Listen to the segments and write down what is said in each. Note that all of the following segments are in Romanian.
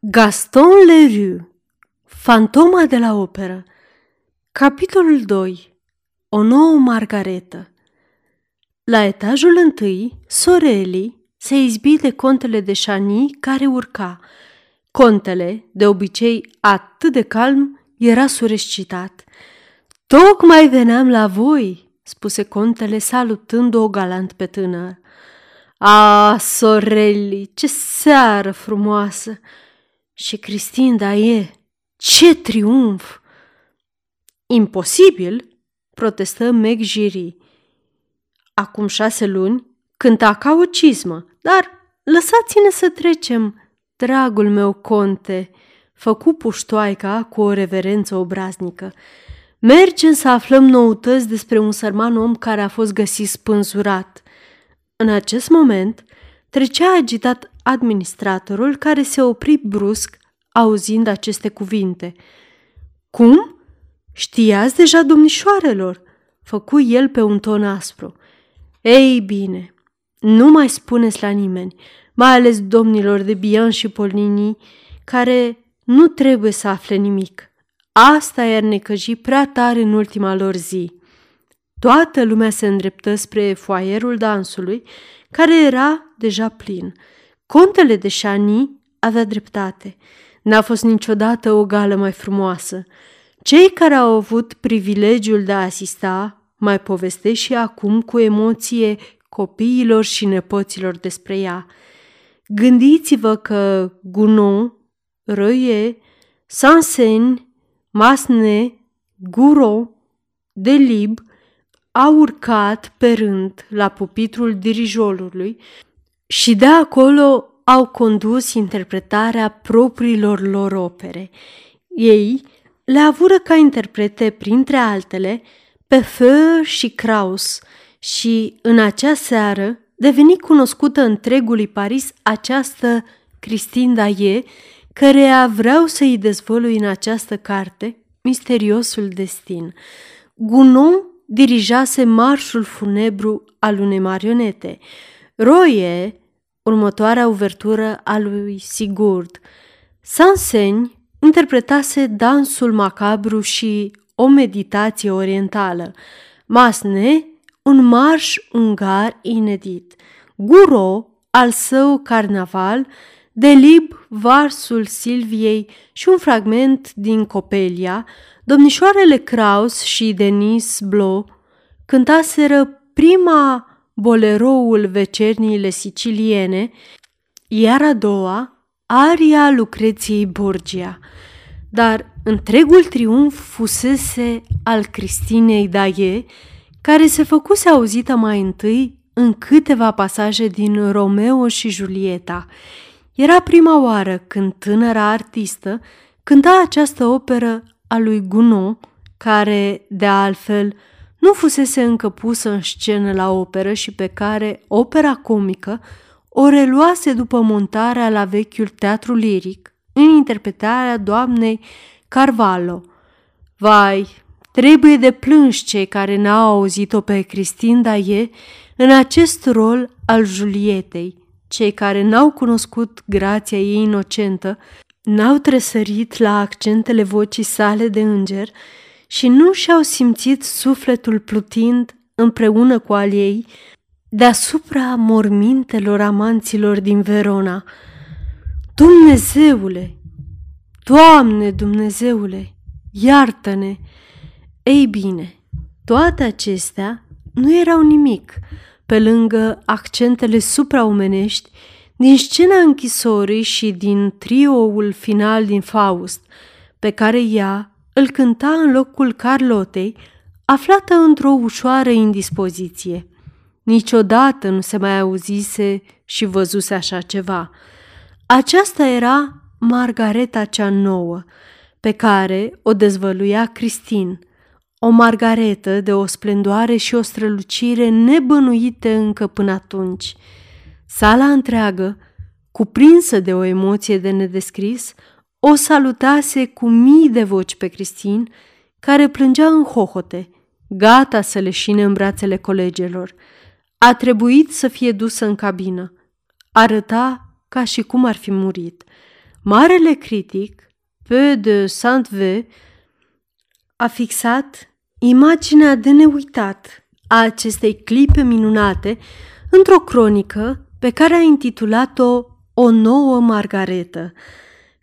Gaston Leroux Fantoma de la operă Capitolul 2 O nouă margaretă La etajul întâi, Soreli se izbi de contele de Chani care urca. Contele, de obicei atât de calm, era surescitat. Tocmai veneam la voi, spuse contele salutând-o galant pe tânăr. A, Sorelli, ce seară frumoasă! Și Cristin, da e, ce triumf! Imposibil, protestă Meg Giri. Acum șase luni cânta ca o cizmă, dar lăsați-ne să trecem, dragul meu conte, făcu puștoaica cu o reverență obraznică. Mergem să aflăm noutăți despre un sărman om care a fost găsit spânzurat. În acest moment, trecea agitat administratorul care se opri brusc auzind aceste cuvinte. Cum? Știați deja, domnișoarelor? Făcu el pe un ton aspru. Ei bine, nu mai spuneți la nimeni, mai ales domnilor de Bian și Polnini, care nu trebuie să afle nimic. Asta i-ar necăji prea tare în ultima lor zi. Toată lumea se îndreptă spre foaierul dansului, care era deja plin. Contele de Shani avea dreptate. N-a fost niciodată o gală mai frumoasă. Cei care au avut privilegiul de a asista mai povestesc și acum cu emoție copiilor și nepoților despre ea. Gândiți-vă că Gunon, Răie, Sansen, Masne, Guro, Delib au urcat pe rând la pupitrul dirijorului și de acolo au condus interpretarea propriilor lor opere. Ei le avură ca interprete, printre altele, pe Feur și Kraus și în acea seară deveni cunoscută întregului Paris această Christine Daie, căreia vreau să-i dezvălui în această carte misteriosul destin. Gunon dirijase marșul funebru al unei marionete. Roye, următoarea uvertură a lui Sigurd. Sanseni interpretase dansul macabru și o meditație orientală. Masne, un marș ungar inedit. Guro, al său carnaval, Delib, varsul Silviei și un fragment din Copelia, domnișoarele Kraus și Denis Blo cântaseră prima boleroul vecerniile siciliene, iar a doua, aria Lucreției Borgia. Dar întregul triumf fusese al Cristinei Daie, care se făcuse auzită mai întâi în câteva pasaje din Romeo și Julieta. Era prima oară când tânăra artistă cânta această operă a lui Gounod, care, de altfel, nu fusese încă pusă în scenă la operă și pe care opera comică o reluase după montarea la vechiul teatru liric în interpretarea doamnei Carvalho. Vai, trebuie de plâns cei care n-au auzit-o pe Cristin Daie în acest rol al Julietei, cei care n-au cunoscut grația ei inocentă, n-au tresărit la accentele vocii sale de înger și nu și-au simțit sufletul plutind împreună cu al ei deasupra mormintelor amanților din Verona. Dumnezeule! Doamne Dumnezeule! Iartă-ne! Ei bine, toate acestea nu erau nimic pe lângă accentele supraomenești din scena închisorii și din trioul final din Faust, pe care ea îl cânta în locul Carlotei, aflată într-o ușoară indispoziție. Niciodată nu se mai auzise și văzuse așa ceva. Aceasta era Margareta cea nouă, pe care o dezvăluia Cristin, o margaretă de o splendoare și o strălucire nebănuite încă până atunci. Sala întreagă, cuprinsă de o emoție de nedescris, o salutase cu mii de voci pe Cristin, care plângea în hohote, gata să leșine în brațele colegelor. A trebuit să fie dusă în cabină. Arăta ca și cum ar fi murit. marele critic, Peu de Saint-V, a fixat imaginea de neuitat a acestei clipe minunate într-o cronică pe care a intitulat-o O nouă Margaretă.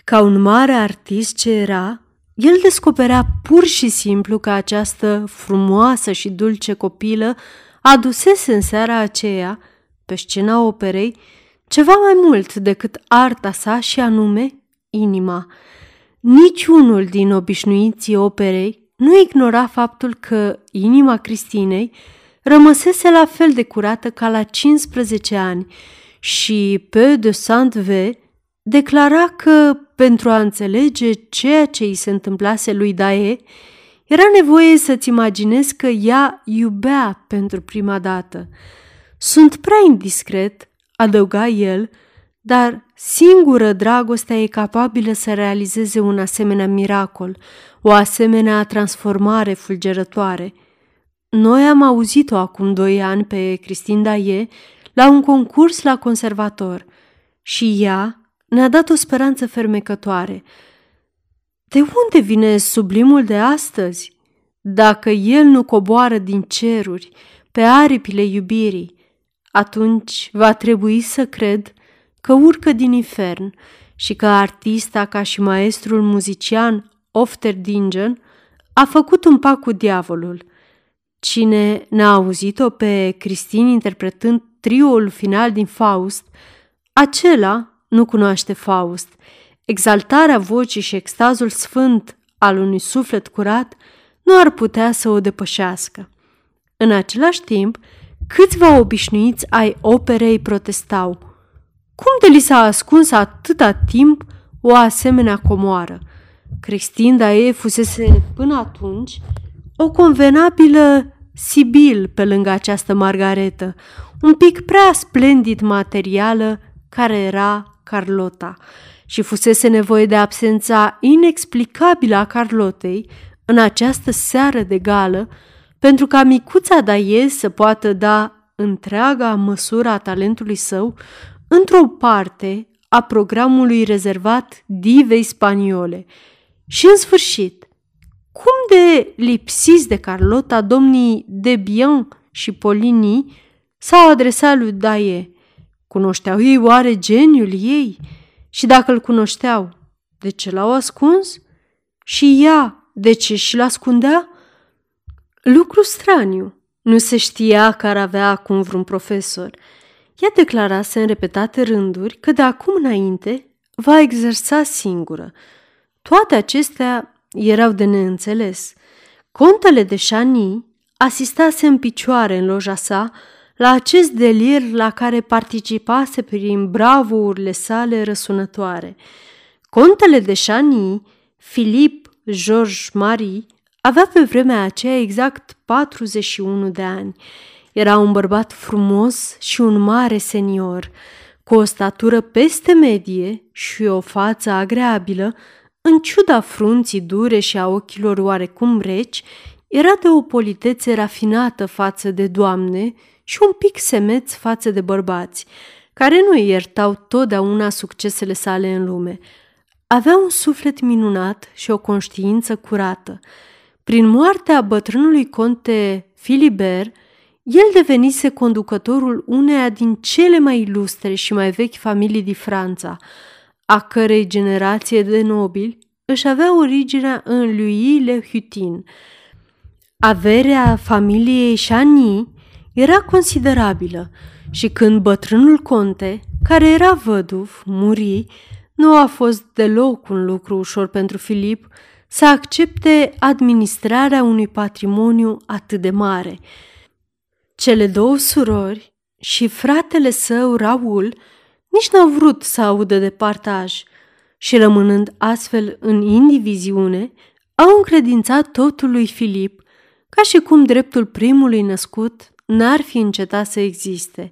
Ca un mare artist ce era, el descoperea pur și simplu că această frumoasă și dulce copilă adusese în seara aceea, pe scena operei, ceva mai mult decât arta sa și anume inima. Niciunul din obișnuiții operei nu ignora faptul că inima Cristinei rămăsese la fel de curată ca la 15 ani și pe de Saint-V declara că, pentru a înțelege ceea ce îi se întâmplase lui Dae, era nevoie să-ți imaginezi că ea iubea pentru prima dată. Sunt prea indiscret, adăuga el, dar singură dragostea e capabilă să realizeze un asemenea miracol, o asemenea transformare fulgerătoare. Noi am auzit-o acum doi ani pe Cristin Daie la un concurs la conservator și ea ne-a dat o speranță fermecătoare. De unde vine sublimul de astăzi? Dacă el nu coboară din ceruri, pe aripile iubirii, atunci va trebui să cred că urcă din infern și că artista, ca și maestrul muzician Ofterdingen, a făcut un pact cu diavolul. Cine n-a auzit-o pe Cristin interpretând trioul final din Faust, acela nu cunoaște Faust. Exaltarea vocii și extazul sfânt al unui suflet curat nu ar putea să o depășească. În același timp, câțiva obișnuiți ai operei protestau. Cum de li s-a ascuns atâta timp o asemenea comoară? Cristinda ei fusese până atunci o convenabilă Sibil pe lângă această Margaretă, un pic prea splendid materială care era Carlota și fusese nevoie de absența inexplicabilă a Carlotei în această seară de gală pentru ca micuța Daie să poată da întreaga măsură a talentului său într-o parte a programului rezervat divei spaniole. Și în sfârșit, cum de lipsiți de Carlota, domnii Debian și Polini s-au adresat lui Daie – Cunoșteau ei oare geniul ei? Și dacă îl cunoșteau, de ce l-au ascuns? Și ea, de ce și-l ascundea? Lucru straniu. Nu se știa că ar avea acum vreun profesor. Ea declarase în repetate rânduri că de acum înainte va exersa singură. Toate acestea erau de neînțeles. Contele de Shani asistase în picioare în loja sa la acest delir la care participase prin bravourile sale răsunătoare. Contele de Chani, Filip George Marie, avea pe vremea aceea exact 41 de ani. Era un bărbat frumos și un mare senior, cu o statură peste medie și o față agreabilă, în ciuda frunții dure și a ochilor oarecum reci, era de o politețe rafinată față de doamne și un pic semeț față de bărbați, care nu îi iertau totdeauna succesele sale în lume. Avea un suflet minunat și o conștiință curată. Prin moartea bătrânului conte Filibert, el devenise conducătorul uneia din cele mai ilustre și mai vechi familii din Franța, a cărei generație de nobili își avea originea în lui Le Hutin. Averea familiei Chani era considerabilă și când bătrânul conte, care era văduv, muri, nu a fost deloc un lucru ușor pentru Filip să accepte administrarea unui patrimoniu atât de mare. Cele două surori și fratele său, Raul, nici n-au vrut să audă de partaj și rămânând astfel în indiviziune, au încredințat totul lui Filip, ca și cum dreptul primului născut n-ar fi încetat să existe.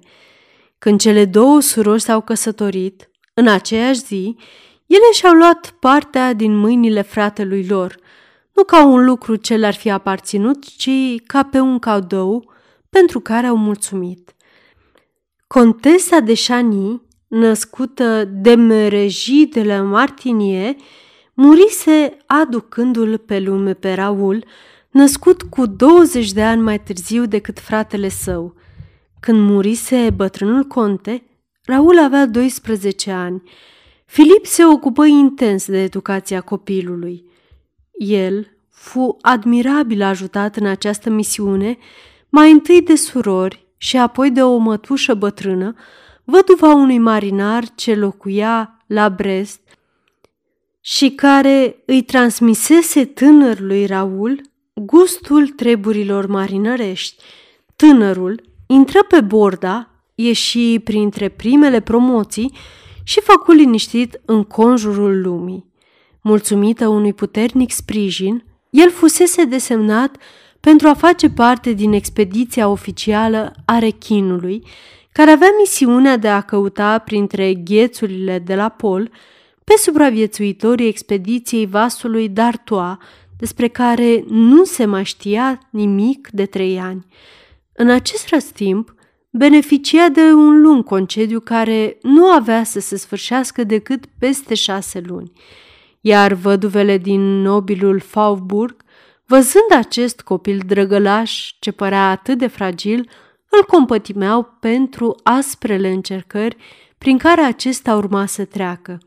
Când cele două surori s-au căsătorit, în aceeași zi, ele și-au luat partea din mâinile fratelui lor, nu ca un lucru ce le-ar fi aparținut, ci ca pe un cadou pentru care au mulțumit. Contesa de Chani născută de Mereji de la Martinie, murise aducându-l pe lume pe Raul, născut cu 20 de ani mai târziu decât fratele său. Când murise bătrânul conte, Raul avea 12 ani. Filip se ocupă intens de educația copilului. El fu admirabil ajutat în această misiune, mai întâi de surori și apoi de o mătușă bătrână, văduva unui marinar ce locuia la Brest și care îi transmisese tânărului Raul gustul treburilor marinărești. Tânărul intră pe borda, ieși printre primele promoții și făcu liniștit în conjurul lumii. Mulțumită unui puternic sprijin, el fusese desemnat pentru a face parte din expediția oficială a rechinului, care avea misiunea de a căuta printre ghețurile de la pol pe supraviețuitorii expediției vasului Dartoa, despre care nu se mai știa nimic de trei ani. În acest răstimp, beneficia de un lung concediu care nu avea să se sfârșească decât peste șase luni, iar văduvele din nobilul Faubourg, văzând acest copil drăgălaș ce părea atât de fragil, îl compătimeau pentru asprele încercări prin care acesta urma să treacă.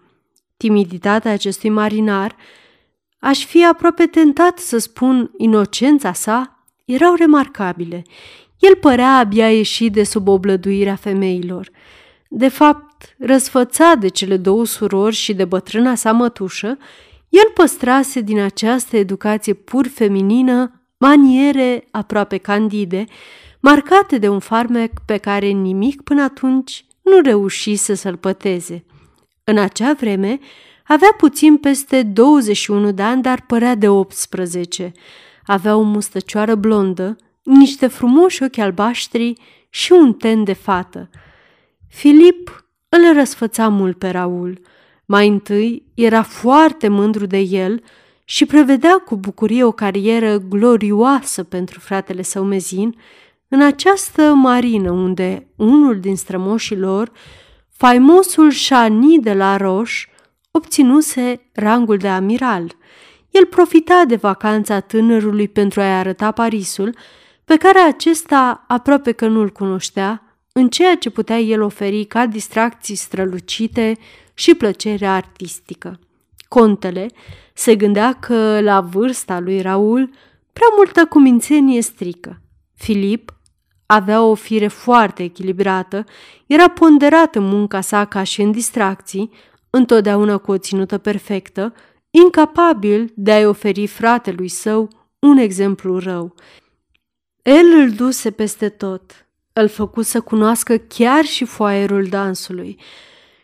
Timiditatea acestui marinar, aș fi aproape tentat să spun inocența sa, erau remarcabile. El părea abia ieșit de sub oblăduirea femeilor. De fapt, răsfățat de cele două surori și de bătrâna sa mătușă, el păstrase din această educație pur feminină maniere aproape candide, marcate de un farmec pe care nimic până atunci nu reușise să-l păteze. În acea vreme avea puțin peste 21 de ani, dar părea de 18. Avea o mustăcioară blondă, niște frumoși ochi albaștri și un ten de fată. Filip îl răsfăța mult pe Raul. Mai întâi era foarte mândru de el și prevedea cu bucurie o carieră glorioasă pentru fratele său mezin, în această marină unde unul din strămoșii lor, faimosul Chani de la Roche, obținuse rangul de amiral. El profita de vacanța tânărului pentru a-i arăta Parisul, pe care acesta aproape că nu-l cunoștea, în ceea ce putea el oferi ca distracții strălucite și plăcere artistică. Contele se gândea că, la vârsta lui Raul, prea multă cumințenie strică. Filip avea o fire foarte echilibrată, era ponderat în munca sa ca și în distracții, întotdeauna cu o ținută perfectă, incapabil de a-i oferi fratelui său un exemplu rău. El îl duse peste tot, îl făcu să cunoască chiar și foaierul dansului.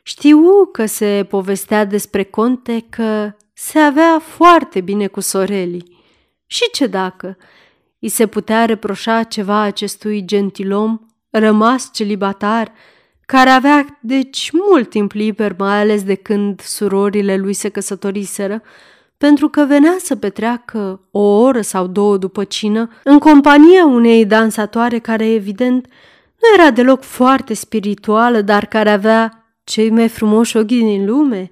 Știu că se povestea despre conte că se avea foarte bine cu Soreli. Și ce dacă? I se putea reproșa ceva acestui gentilom rămas celibatar, care avea deci mult timp liber, mai ales de când surorile lui se căsătoriseră, pentru că venea să petreacă o oră sau două după cină în compania unei dansatoare care, evident, nu era deloc foarte spirituală, dar care avea cei mai frumoși ochi din lume.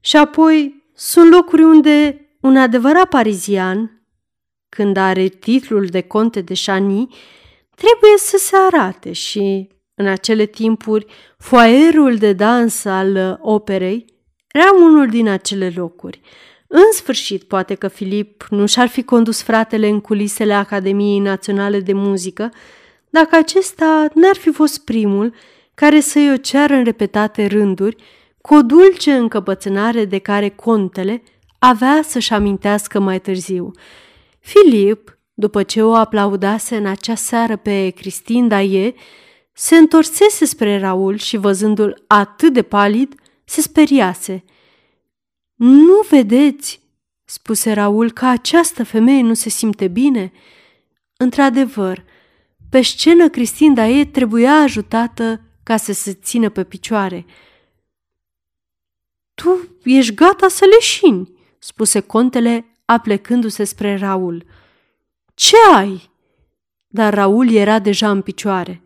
Și apoi sunt locuri unde un adevărat parizian, când are titlul de conte de Chani, trebuie să se arate și, în acele timpuri, foaierul de dans al operei era unul din acele locuri. În sfârșit, poate că Filip nu și-ar fi condus fratele în culisele Academiei Naționale de Muzică, dacă acesta n-ar fi fost primul care să-i o ceară în repetate rânduri, cu o dulce încăpățânare de care contele avea să-și amintească mai târziu – Filip, după ce o aplaudase în acea seară pe Cristin Daie, se întorsese spre Raul și văzându-l atât de palid, se speriase. Nu vedeți, spuse Raul, că această femeie nu se simte bine? Într-adevăr, pe scenă Cristin Daie trebuia ajutată ca să se țină pe picioare. Tu ești gata să leșini, spuse contele aplecându-se spre Raul. Ce ai? Dar Raul era deja în picioare.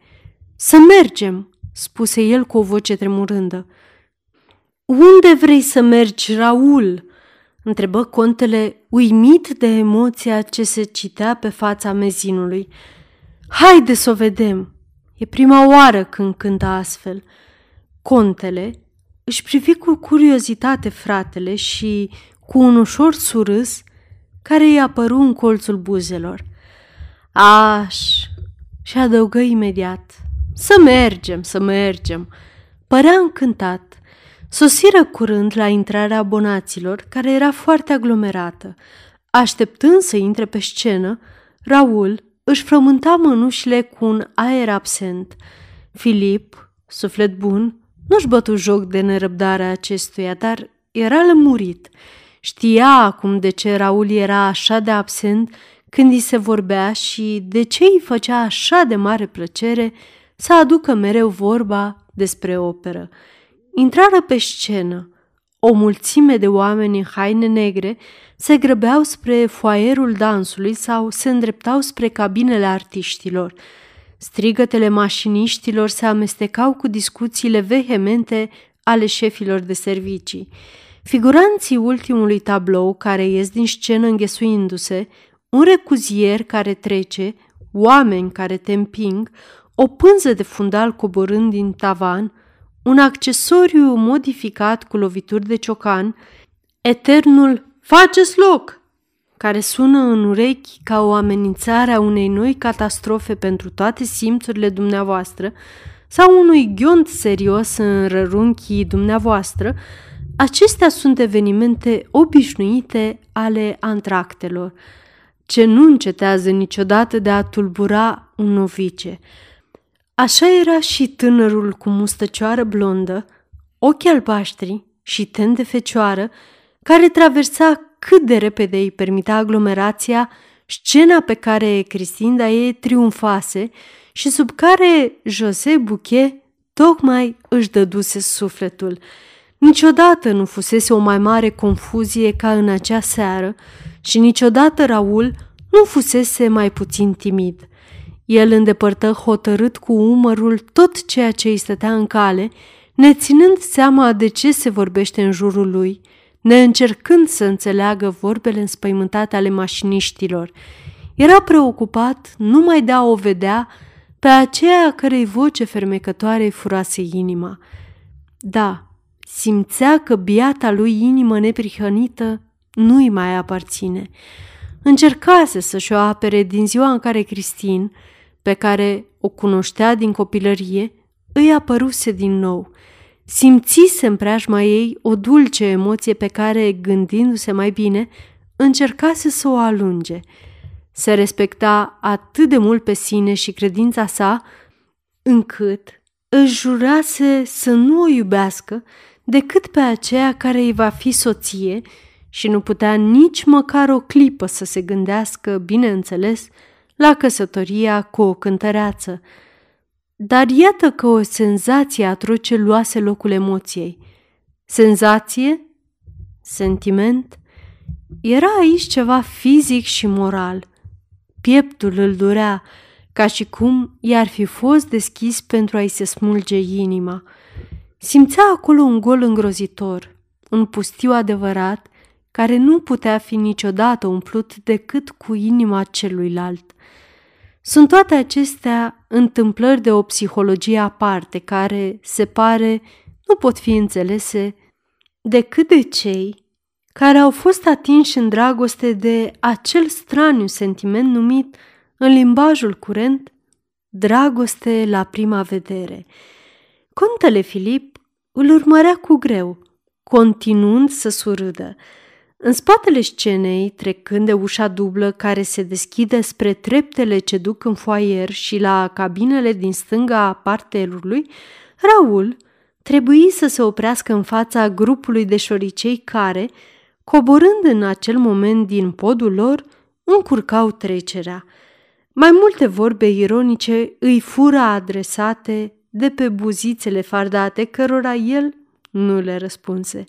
Să mergem, spuse el cu o voce tremurândă. Unde vrei să mergi, Raul?" întrebă contele, uimit de emoția ce se citea pe fața mezinului. Haide să o vedem! E prima oară când cântă astfel. Contele își privi cu curiozitate fratele și, cu un ușor surâs, care îi apăru în colțul buzelor. Aș! Și adăugă imediat. Să mergem, să mergem! Părea încântat. Sosiră curând la intrarea abonaților, care era foarte aglomerată. Așteptând să intre pe scenă, Raul își frământa mânușile cu un aer absent. Filip, suflet bun, nu-și bătu joc de nerăbdarea acestuia, dar era lămurit. Știa acum de ce Raul era așa de absent când îi se vorbea și de ce îi făcea așa de mare plăcere să aducă mereu vorba despre operă. Intrară pe scenă. O mulțime de oameni în haine negre se grăbeau spre foaierul dansului sau se îndreptau spre cabinele artiștilor. Strigătele mașiniștilor se amestecau cu discuțiile vehemente ale șefilor de servicii. Figuranții ultimului tablou care ies din scenă înghesuindu-se, un recuzier care trece, oameni care te împing, o pânză de fundal coborând din tavan, un accesoriu modificat cu lovituri de ciocan, eternul Faceți loc! care sună în urechi ca o amenințare a unei noi catastrofe pentru toate simțurile dumneavoastră sau unui ghiont serios în rărunchii dumneavoastră, acestea sunt evenimente obișnuite ale antractelor, ce nu încetează niciodată de a tulbura un novice. Așa era și tânărul cu mustăcioară blondă, ochi albaștri și ten de fecioară, care traversa cât de repede îi permitea aglomerația scena pe care Cristinda ei triumfase și sub care José Bouquet tocmai își dăduse sufletul. Niciodată nu fusese o mai mare confuzie ca în acea seară și niciodată Raul nu fusese mai puțin timid. El îndepărtă hotărât cu umărul tot ceea ce îi stătea în cale, neținând seama de ce se vorbește în jurul lui, neîncercând să înțeleagă vorbele înspăimântate ale mașiniștilor. Era preocupat numai de a o vedea pe aceea cărei voce fermecătoare îi furase inima. Da, simțea că biata lui inimă neprihănită nu-i mai aparține. Încercase să-și o apere din ziua în care Cristin, pe care o cunoștea din copilărie, îi apăruse din nou. Simțise în preajma ei o dulce emoție pe care, gândindu-se mai bine, încercase să o alunge. Se respecta atât de mult pe sine și credința sa, încât își jurase să nu o iubească decât pe aceea care îi va fi soție și nu putea nici măcar o clipă să se gândească, bineînțeles, la căsătoria cu o cântăreață. Dar iată că o senzație atroce luase locul emoției. Senzație? Sentiment? Era aici ceva fizic și moral. Pieptul îl durea, ca și cum i-ar fi fost deschis pentru a-i se smulge inima. Simțea acolo un gol îngrozitor, un pustiu adevărat, care nu putea fi niciodată umplut decât cu inima celuilalt. Sunt toate acestea întâmplări de o psihologie aparte care, se pare, nu pot fi înțelese decât de cei care au fost atinși în dragoste de acel straniu sentiment numit în limbajul curent dragoste la prima vedere. Contele Filip îl urmărea cu greu, continuând să surâdă, în spatele scenei, trecând de ușa dublă care se deschide spre treptele ce duc în foaier și la cabinele din stânga parterului, Raul trebuie să se oprească în fața grupului de șoricei care, coborând în acel moment din podul lor, încurcau trecerea. Mai multe vorbe ironice îi fură adresate de pe buzițele fardate cărora el nu le răspunse.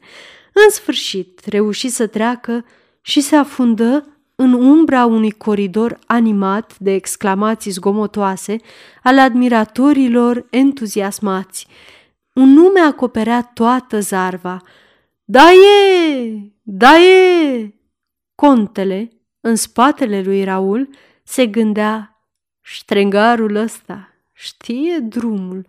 În sfârșit, reuși să treacă și se afundă în umbra unui coridor animat de exclamații zgomotoase ale admiratorilor entuziasmați. Un nume acoperea toată zarva. Da e! Da e! Contele, în spatele lui Raul, se gândea, ștrengarul ăsta știe drumul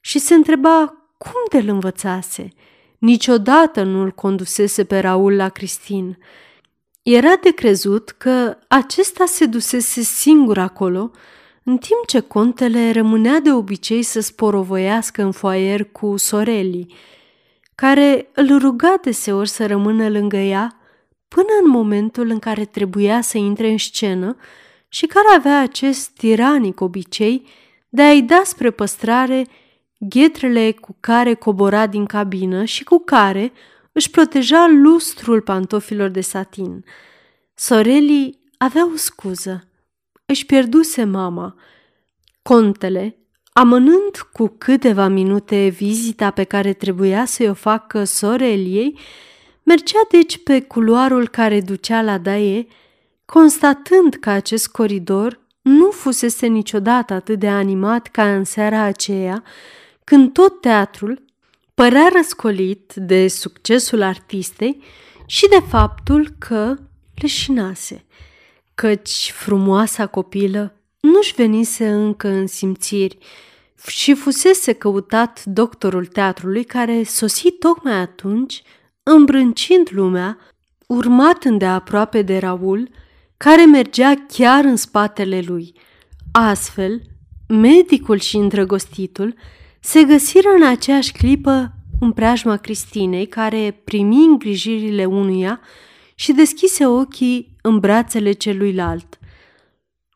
și se întreba cum de-l învățase. Niciodată nu-l condusese pe Raul la Cristin. Era de crezut că acesta se dusese singur acolo, în timp ce contele rămânea de obicei să sporovoiască în foaier cu sorelii, care îl ruga deseori să rămână lângă ea până în momentul în care trebuia să intre în scenă și care avea acest tiranic obicei de a-i da spre păstrare ghetrele cu care cobora din cabină și cu care își proteja lustrul pantofilor de satin. Sorelii avea o scuză. Își pierduse mama. Contele, amânând cu câteva minute vizita pe care trebuia să-i o facă Soreliei, mergea deci pe culoarul care ducea la Daie, constatând că acest coridor nu fusese niciodată atât de animat ca în seara aceea, când tot teatrul părea răscolit de succesul artistei și de faptul că leșinase, căci frumoasa copilă nu-și venise încă în simțiri și fusese căutat doctorul teatrului care sosi tocmai atunci, îmbrâncind lumea, urmat îndeaproape de Raul, care mergea chiar în spatele lui. Astfel, medicul și îndrăgostitul se găsiră în aceeași clipă în preajma Cristinei, care primi îngrijirile unuia și deschise ochii în brațele celuilalt.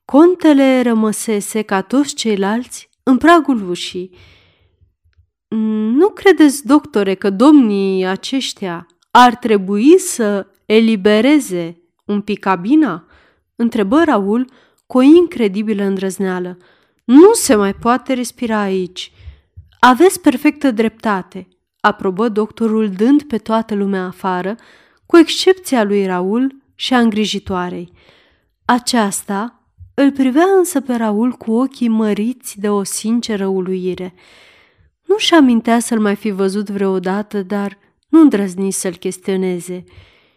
Contele rămăsese ca toți ceilalți în pragul ușii. Nu credeți, doctore, că domnii aceștia ar trebui să elibereze un pic cabina?" întrebă Raul cu o incredibilă îndrăzneală. Nu se mai poate respira aici. Aveți perfectă dreptate, aprobă doctorul dând pe toată lumea afară, cu excepția lui Raul și a îngrijitoarei. Aceasta îl privea însă pe Raul cu ochii măriți de o sinceră uluire. Nu-și amintea să-l mai fi văzut vreodată, dar nu îndrăzni să-l chestioneze.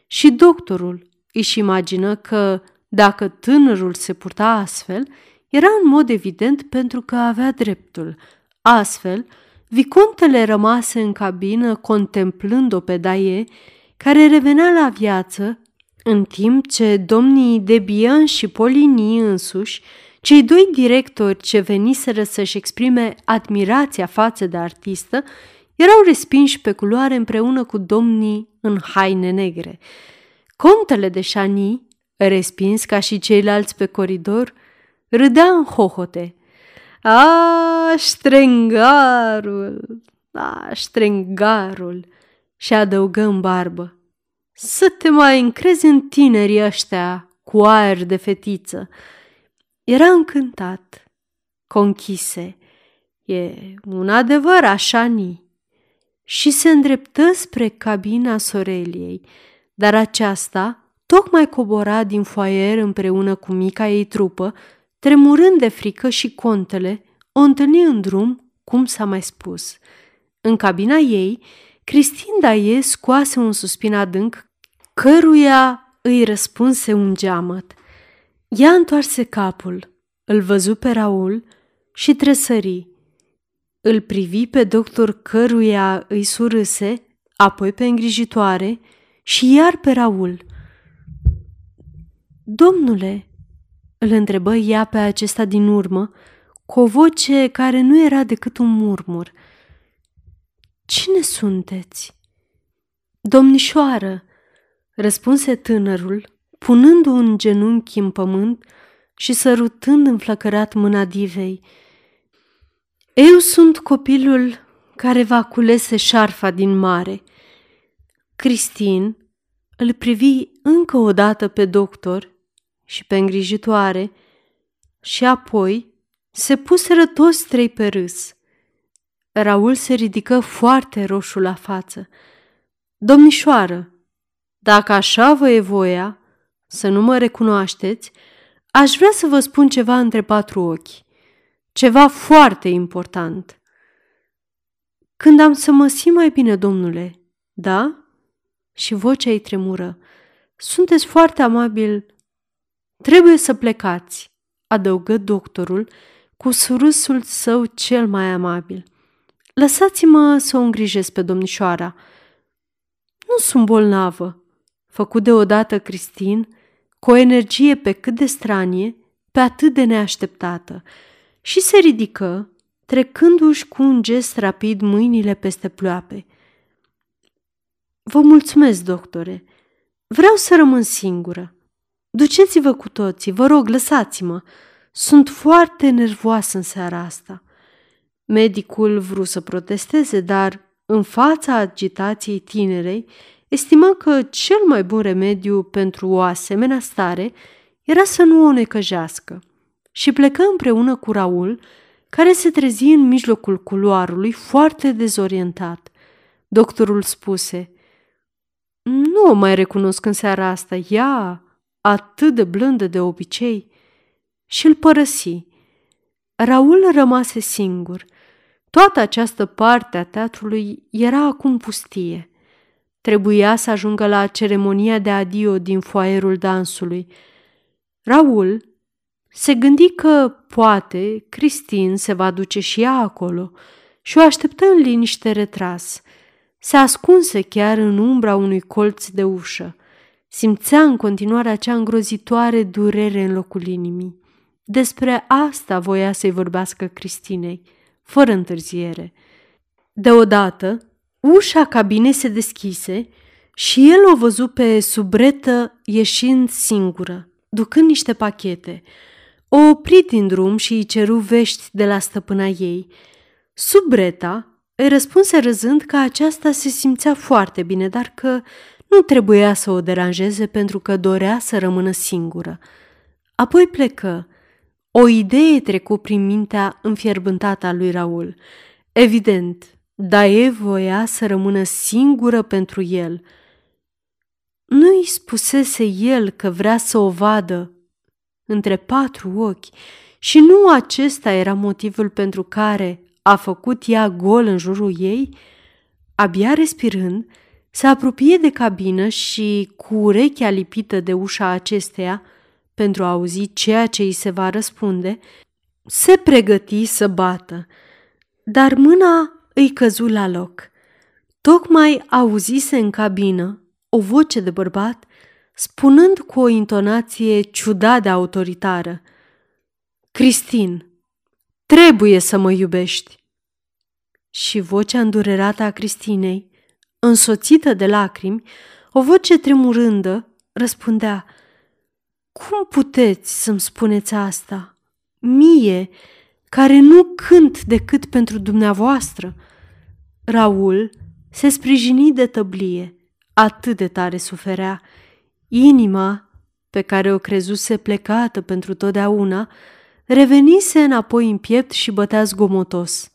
Și doctorul își imagină că, dacă tânărul se purta astfel, era în mod evident pentru că avea dreptul. Astfel, vicontele rămase în cabină contemplând-o pe Daie, care revenea la viață, în timp ce domnii Debian și Polini însuși, cei doi directori ce veniseră să-și exprime admirația față de artistă, erau respinși pe culoare împreună cu domnii în haine negre. Contele de Chani, respins ca și ceilalți pe coridor, râdea în hohote. A, ștrengarul! A, ștrengarul! și adăugă în barbă. Să te mai încrezi în tinerii ăștia cu aer de fetiță. Era încântat, conchise. E un adevăr așa ni. Și se îndreptă spre cabina Soreliei, dar aceasta tocmai cobora din foaier împreună cu mica ei trupă, tremurând de frică și contele o întâlni în drum, cum s-a mai spus. În cabina ei Cristin Daie scoase un suspin adânc, căruia îi răspunse un geamăt. Ea întoarse capul, îl văzu pe Raul și tresări. Îl privi pe doctor căruia îi surâse, apoi pe îngrijitoare și iar pe Raul. Domnule, îl întrebă ea pe acesta din urmă, cu o voce care nu era decât un murmur – Cine sunteți? Domnișoară, răspunse tânărul, punând un genunchi în pământ și sărutând înflăcărat mâna divei. Eu sunt copilul care va culese șarfa din mare. Cristin îl privi încă o dată pe doctor și pe îngrijitoare și apoi se puseră toți trei pe râs. Raul se ridică foarte roșu la față. Domnișoară, dacă așa vă e voia, să nu mă recunoașteți, aș vrea să vă spun ceva între patru ochi. Ceva foarte important. Când am să mă simt mai bine, domnule, da? Și vocea ei tremură. Sunteți foarte amabil. Trebuie să plecați, adăugă doctorul cu surâsul său cel mai amabil. Lăsați-mă să o îngrijesc pe domnișoara. Nu sunt bolnavă, făcut deodată Cristin, cu o energie pe cât de stranie, pe atât de neașteptată, și se ridică, trecându-și cu un gest rapid mâinile peste ploape. Vă mulțumesc, doctore. Vreau să rămân singură. Duceți-vă cu toții, vă rog, lăsați-mă. Sunt foarte nervoasă în seara asta. Medicul vrut să protesteze, dar, în fața agitației tinerei, estima că cel mai bun remediu pentru o asemenea stare era să nu o necăjească și plecă împreună cu Raul, care se trezi în mijlocul culoarului foarte dezorientat. Doctorul spuse, Nu o mai recunosc în seara asta, ea, atât de blândă de obicei, și îl părăsi. Raul rămase singur. Toată această parte a teatrului era acum pustie. Trebuia să ajungă la ceremonia de adio din foaierul dansului. Raul se gândi că, poate, Cristin se va duce și ea acolo și o așteptă în liniște retras. Se ascunse chiar în umbra unui colț de ușă. Simțea în continuare acea îngrozitoare durere în locul inimii. Despre asta voia să-i vorbească Cristinei, fără întârziere. Deodată, ușa cabinei se deschise și el o văzu pe subretă ieșind singură, ducând niște pachete. O opri din drum și îi ceru vești de la stăpâna ei. Subreta îi răspunse râzând că aceasta se simțea foarte bine, dar că nu trebuia să o deranjeze pentru că dorea să rămână singură. Apoi plecă. O idee trecu prin mintea înfierbântată a lui Raul. Evident, Dae voia să rămână singură pentru el. Nu îi spusese el că vrea să o vadă între patru ochi și nu acesta era motivul pentru care a făcut ea gol în jurul ei? Abia respirând, se apropie de cabină și, cu urechea lipită de ușa acesteia, pentru a auzi ceea ce îi se va răspunde, se pregăti să bată, dar mâna îi căzu la loc. Tocmai auzise în cabină o voce de bărbat spunând cu o intonație ciudat de autoritară Cristin, trebuie să mă iubești. Și vocea îndurerată a Cristinei, însoțită de lacrimi, o voce tremurândă, răspundea Cum puteți să-mi spuneți asta? Mie, care nu cânt decât pentru dumneavoastră. Raul se sprijini de tăblie, atât de tare suferea. Inima, pe care o crezuse plecată pentru totdeauna, revenise înapoi în piept și bătea zgomotos.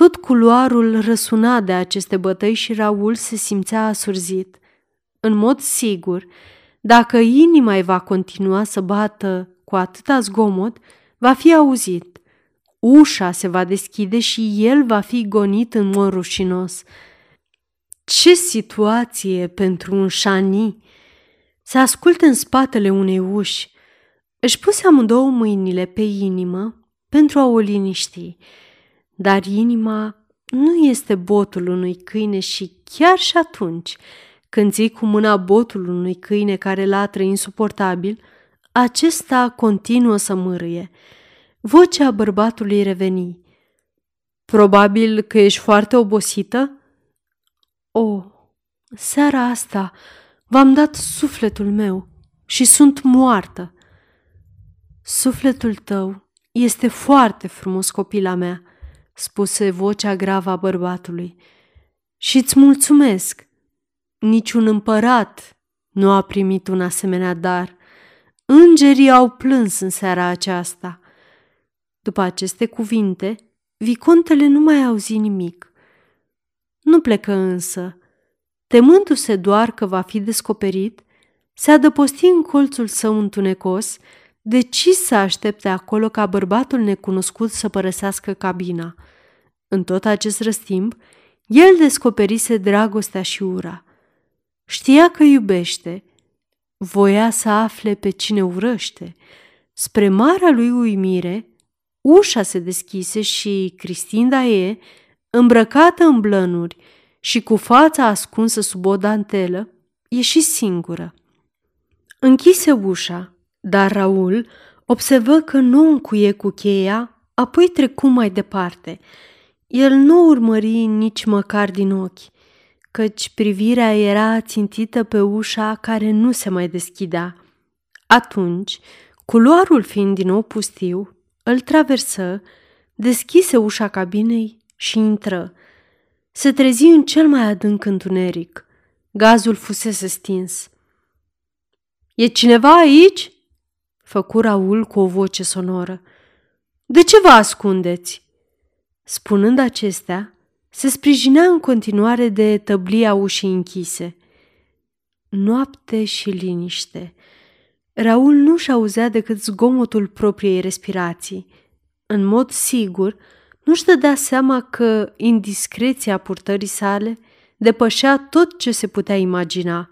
Tot culoarul răsuna de aceste bătăi și Raul se simțea asurzit. În mod sigur, dacă inima îi va continua să bată cu atâta zgomot, va fi auzit. Ușa se va deschide și el va fi gonit în mod rușinos. Ce situație pentru un șani! Se ascultă în spatele unei uși. Își puse amândouă mâinile pe inimă pentru a o liniști, dar inima nu este botul unui câine și chiar și atunci, când ții cu mâna botul unui câine care latră insuportabil, acesta continuă să mârâie. Vocea bărbatului reveni. Probabil că ești foarte obosită? O, seara asta v-am dat sufletul meu și sunt moartă. Sufletul tău este foarte frumos, copila mea, spuse vocea gravă a bărbatului. Și îți mulțumesc. Niciun împărat nu a primit un asemenea dar. Îngerii au plâns în seara aceasta. După aceste cuvinte, vicontele nu mai auzi nimic. Nu plecă însă, temându-se doar că va fi descoperit, se adăposti în colțul său întunecos, decis să aștepte acolo ca bărbatul necunoscut să părăsească cabina. În tot acest răstimp, el descoperise dragostea și ura. Știa că iubește, voia să afle pe cine urăște. Spre marea lui uimire, ușa se deschise și Cristinda e, îmbrăcată în blănuri și cu fața ascunsă sub o dantelă, ieși singură. Închise ușa, dar Raul observă că nu încuie cu cheia, apoi trecu mai departe. El nu urmări nici măcar din ochi, căci privirea era țintită pe ușa care nu se mai deschidea. Atunci, culoarul fiind din nou pustiu, îl traversă, deschise ușa cabinei și intră. Se trezi în cel mai adânc întuneric. Gazul fusese stins. E cineva aici?" Făcu Raul cu o voce sonoră. De ce vă ascundeți?" Spunând acestea, se sprijinea în continuare de tăblia ușii închise. Noapte și liniște. Raul nu-și auzea decât zgomotul propriei respirații. În mod sigur, nu-și dădea seama că indiscreția purtării sale depășea tot ce se putea imagina.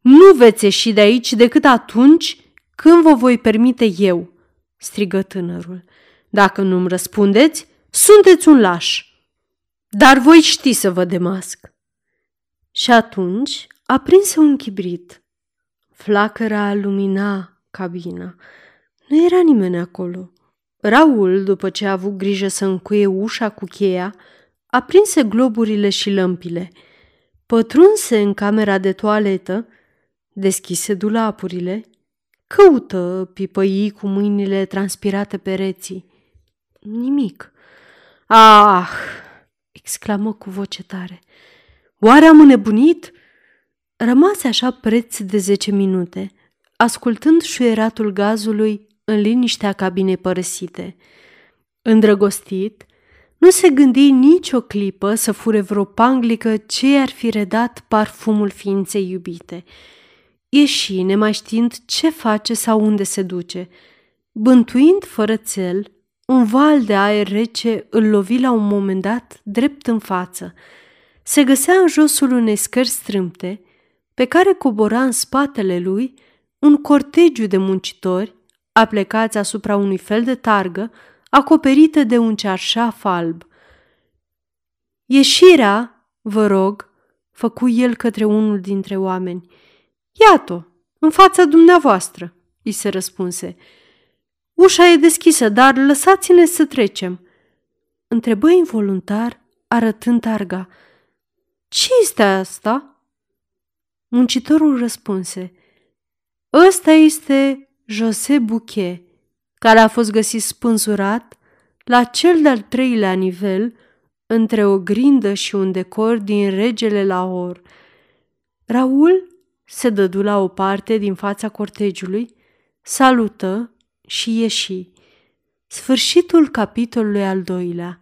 Nu veți ieși de aici decât atunci când vă voi permite eu, strigă tânărul. Dacă nu-mi răspundeți, sunteți un laș. Dar voi ști să vă demasc. Și atunci aprinse un chibrit. Flacăra lumina cabina. Nu era nimeni acolo. Raul, după ce a avut grijă să încuie ușa cu cheia, aprinse globurile și lămpile. Pătrunse în camera de toaletă, deschise dulapurile, căută pipăii cu mâinile transpirate pereții. Nimic. Ah! exclamă cu voce tare. Oare am înnebunit? Rămase așa preț de zece minute, ascultând șuieratul gazului în liniștea cabinei părăsite. Îndrăgostit, nu se gândi nicio clipă să fure vreo panglică ce ar fi redat parfumul ființei iubite. Ieși, nemai știind ce face sau unde se duce. Bântuind fără țel, un val de aer rece îl lovi la un moment dat drept în față. Se găsea în josul unei scări strâmte, pe care cobora în spatele lui un cortegiu de muncitori aplecați asupra unui fel de targă acoperită de un cearșaf alb. Ieșirea, vă rog, făcu el către unul dintre oameni. Iată, în fața dumneavoastră, îi se răspunse. Ușa e deschisă, dar lăsați-ne să trecem. Întrebă involuntar, arătând targa. Ce este asta? Muncitorul răspunse. Ăsta este José Bouquet, care a fost găsit spânzurat la cel de-al treilea nivel între o grindă și un decor din regele Lahore. Raul se dădu la o parte din fața cortegiului, salută și ieși. Sfârșitul capitolului al doilea.